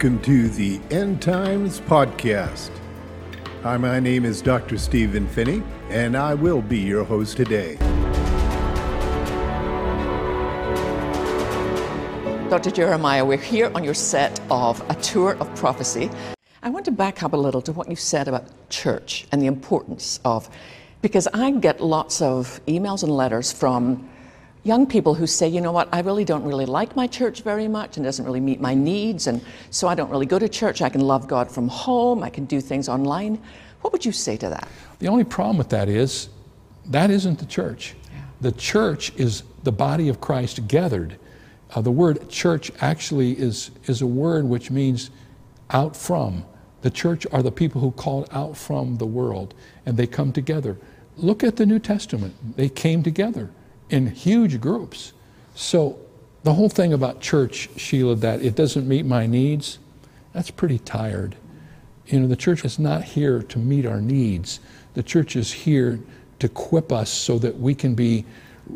Welcome to the End Times Podcast. Hi, my name is Dr. Stephen Phinney, and I will be your host today. Dr. Jeremiah, we're here on your set of A Tour of Prophecy. I want to back up a little to what you said about church and the importance of, because I get lots of emails and letters from young people who say, you know what, I really don't really like my church very much and doesn't really meet my needs, and so I don't really go to church. I can love God from home, I can do things online. What would you say to that? The only problem with that is that isn't the church. Yeah. The church is the body of Christ gathered. Uh, the word church actually is, is a word which means out from. The church are the people who called out from the world and they come together. Look at the New Testament. They came together in huge groups. So the whole thing about church, Sheila, that it doesn't meet my needs, that's pretty tired. You know, the church is not here to meet our needs. The church is here to equip us so that we can be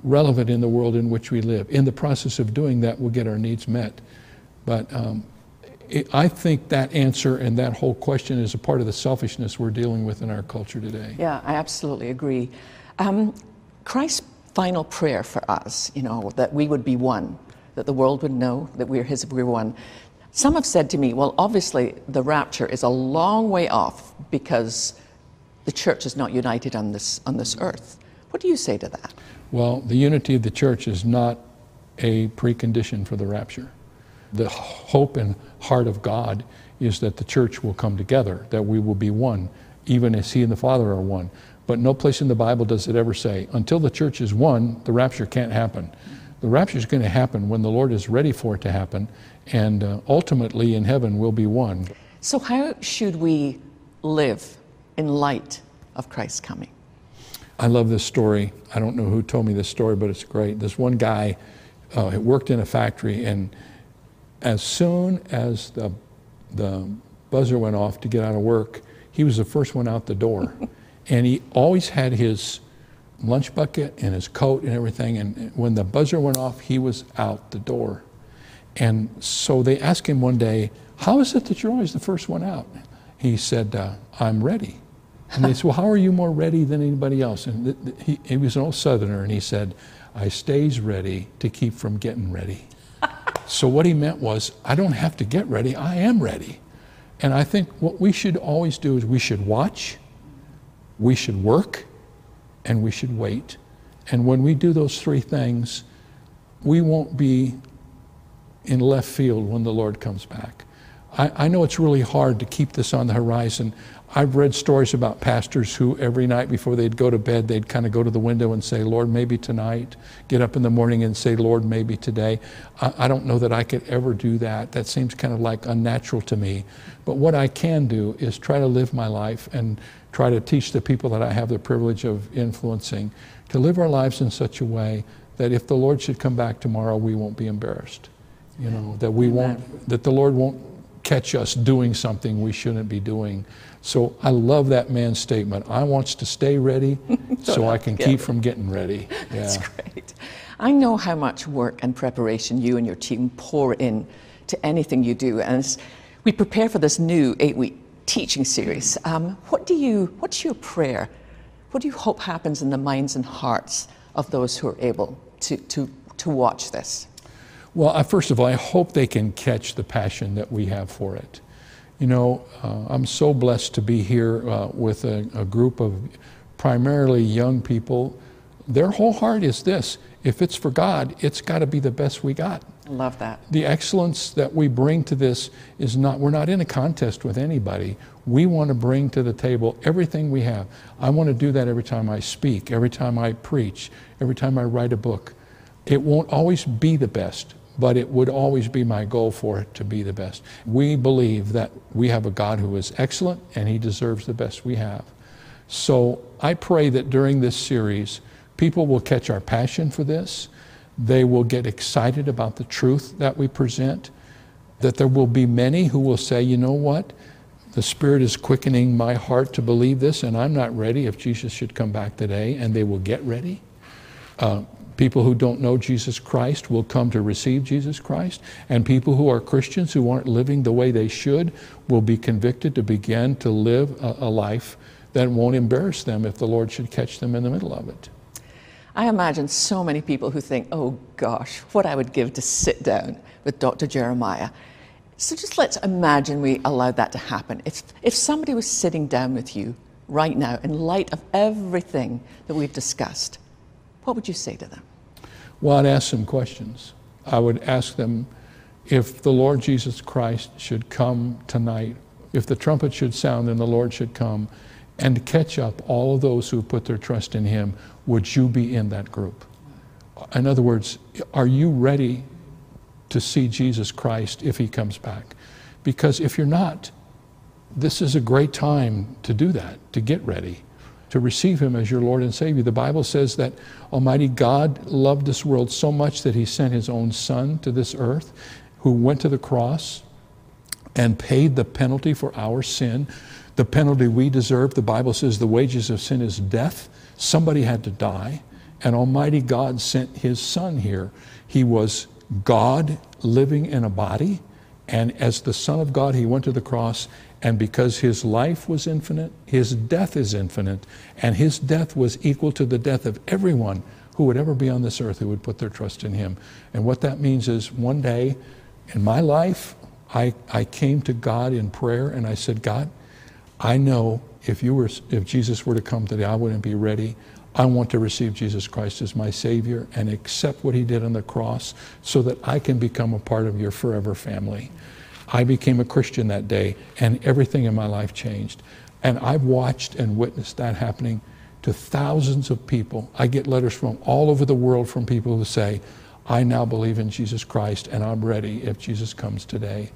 relevant in the world in which we live. In the process of doing that, we'll get our needs met. But um, it, I think that answer and that whole question is a part of the selfishness we're dealing with in our culture today. Yeah, I absolutely agree. Um, Christ final prayer for us, you know, that we would be one, that the world would know that we're His, we're one. Some have said to me, well, obviously the rapture is a long way off because the church is not united on this, on this earth. What do you say to that? Well, the unity of the church is not a precondition for the rapture. The hope and heart of God is that the church will come together, that we will be one, even as He and the Father are one. But no place in the Bible does it ever say, until the church is one, the rapture can't happen. The rapture is going to happen when the Lord is ready for it to happen, and uh, ultimately in heaven we'll be one. So, how should we live in light of Christ's coming? I love this story. I don't know who told me this story, but it's great. This one guy uh, worked in a factory, and as soon as the, the buzzer went off to get out of work, he was the first one out the door. And he always had his lunch bucket and his coat and everything. And when the buzzer went off, he was out the door. And so they asked him one day, How is it that you're always the first one out? He said, uh, I'm ready. And they said, Well, how are you more ready than anybody else? And he, he was an old Southerner, and he said, I stays ready to keep from getting ready. so what he meant was, I don't have to get ready, I am ready. And I think what we should always do is we should watch we should work and we should wait. And when we do those three things, we won't be in left field when the Lord comes back. I, I, know it's really hard to keep this on the horizon. I've read stories about pastors who every night before they'd go to bed, they'd kind of go to the window and say, Lord, maybe tonight. Get up in the morning and say, Lord, maybe today. I, I don't know that I could ever do that. That seems kind of like unnatural to me. But what I can do is try to live my life and try to teach the people that I have the privilege of influencing to live our lives in such a way that if the Lord should come back tomorrow, we won't be embarrassed. You know, that we Amen. won't, that the Lord won't catch us doing something we shouldn't be doing. So I love that man's statement. I wants to stay ready so I can keep from getting ready. Yeah. That's great. I know how much work and preparation you and your team pour in to anything you do. And as we prepare for this new eight week teaching series. Um, what do you, what's your prayer? What do you hope happens in the minds and hearts of those who are able to, to, to watch this? Well, I, first of all, I hope they can catch the passion that we have for it. You know, uh, I'm so blessed to be here uh, with a, a group of primarily young people. Their whole heart is this if it's for God, it's got to be the best we got. Love that. The excellence that we bring to this is not, we're not in a contest with anybody. We want to bring to the table everything we have. I want to do that every time I speak, every time I preach, every time I write a book. It won't always be the best, but it would always be my goal for it to be the best. We believe that we have a God who is excellent and he deserves the best we have. So I pray that during this series, people will catch our passion for this they will get excited about the truth that we present. That there will be many who will say, you know what? The Spirit is quickening my heart to believe this, and I'm not ready if Jesus should come back today, and they will get ready. Uh, People who don't know Jesus Christ will come to receive Jesus Christ, and people who are Christians who aren't living the way they should will be convicted to begin to live a, a life that won't embarrass them if the Lord should catch them in the middle of it. I imagine so many people who think, oh gosh, what I would give to sit down with Dr. Jeremiah. So just let's imagine we allowed that to happen. If, if somebody was sitting down with you right now in light of everything that we've discussed, what would you say to them? Well, I'd ask them questions. I would ask them if the Lord Jesus Christ should come tonight, if the trumpet should sound and the Lord should come and catch up all of those who put their trust in Him, would you be in that group? In other words, are you ready to see Jesus Christ if He comes back? Because if you're not, this is a great time to do that, to get ready to receive him as your Lord and Savior. The Bible says that Almighty God loved this world so much that he sent his own Son to this earth, who went to the cross and paid the penalty for our sin, the penalty we deserve. The Bible says the wages of sin is death. Somebody had to die, and Almighty God sent his Son here. He was God living in a body, and as the Son of God, he went to the cross and because his life was infinite, his death is infinite. And his death was equal to the death of everyone who would ever be on this earth who would put their trust in him. And what that means is one day in my life, I, I came to God in prayer and I said, God, I know if you were if Jesus were to come today, I wouldn't be ready. I want to receive Jesus Christ as my Savior and accept what He did on the cross so that I can become a part of your forever family. I became a Christian that day, and everything in my life changed. And I've watched and witnessed that happening to thousands of people. I get letters from all over the world from people who say, I now believe in Jesus Christ and I'm ready if Jesus comes today.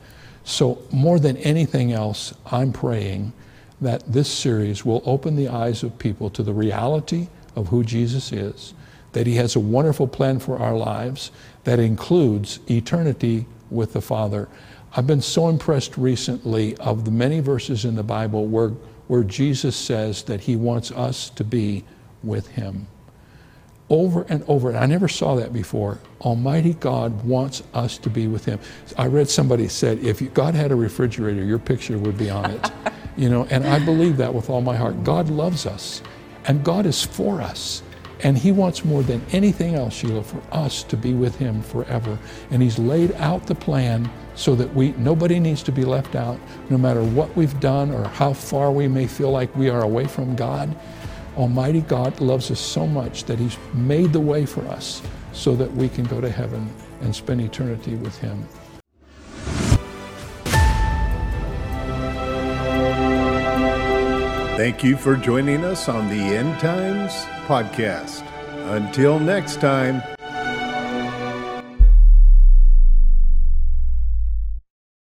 So, more than anything else, I'm praying that this series will open the eyes of people to the reality of who Jesus is, that He has a wonderful plan for our lives that includes eternity with the Father. I've been so impressed recently of the many verses in the Bible where, where Jesus says that he wants us to be with him. Over and over, and I never saw that before. Almighty God wants us to be with him. I read somebody said, if God had a refrigerator, your picture would be on it. you know, and I believe that with all my heart. God loves us, and God is for us. And he wants more than anything else, Sheila, for us to be with him forever. And he's laid out the plan so that we nobody needs to be left out, no matter what we've done or how far we may feel like we are away from God. Almighty God loves us so much that he's made the way for us so that we can go to heaven and spend eternity with him. Thank you for joining us on the End Times podcast. Until next time.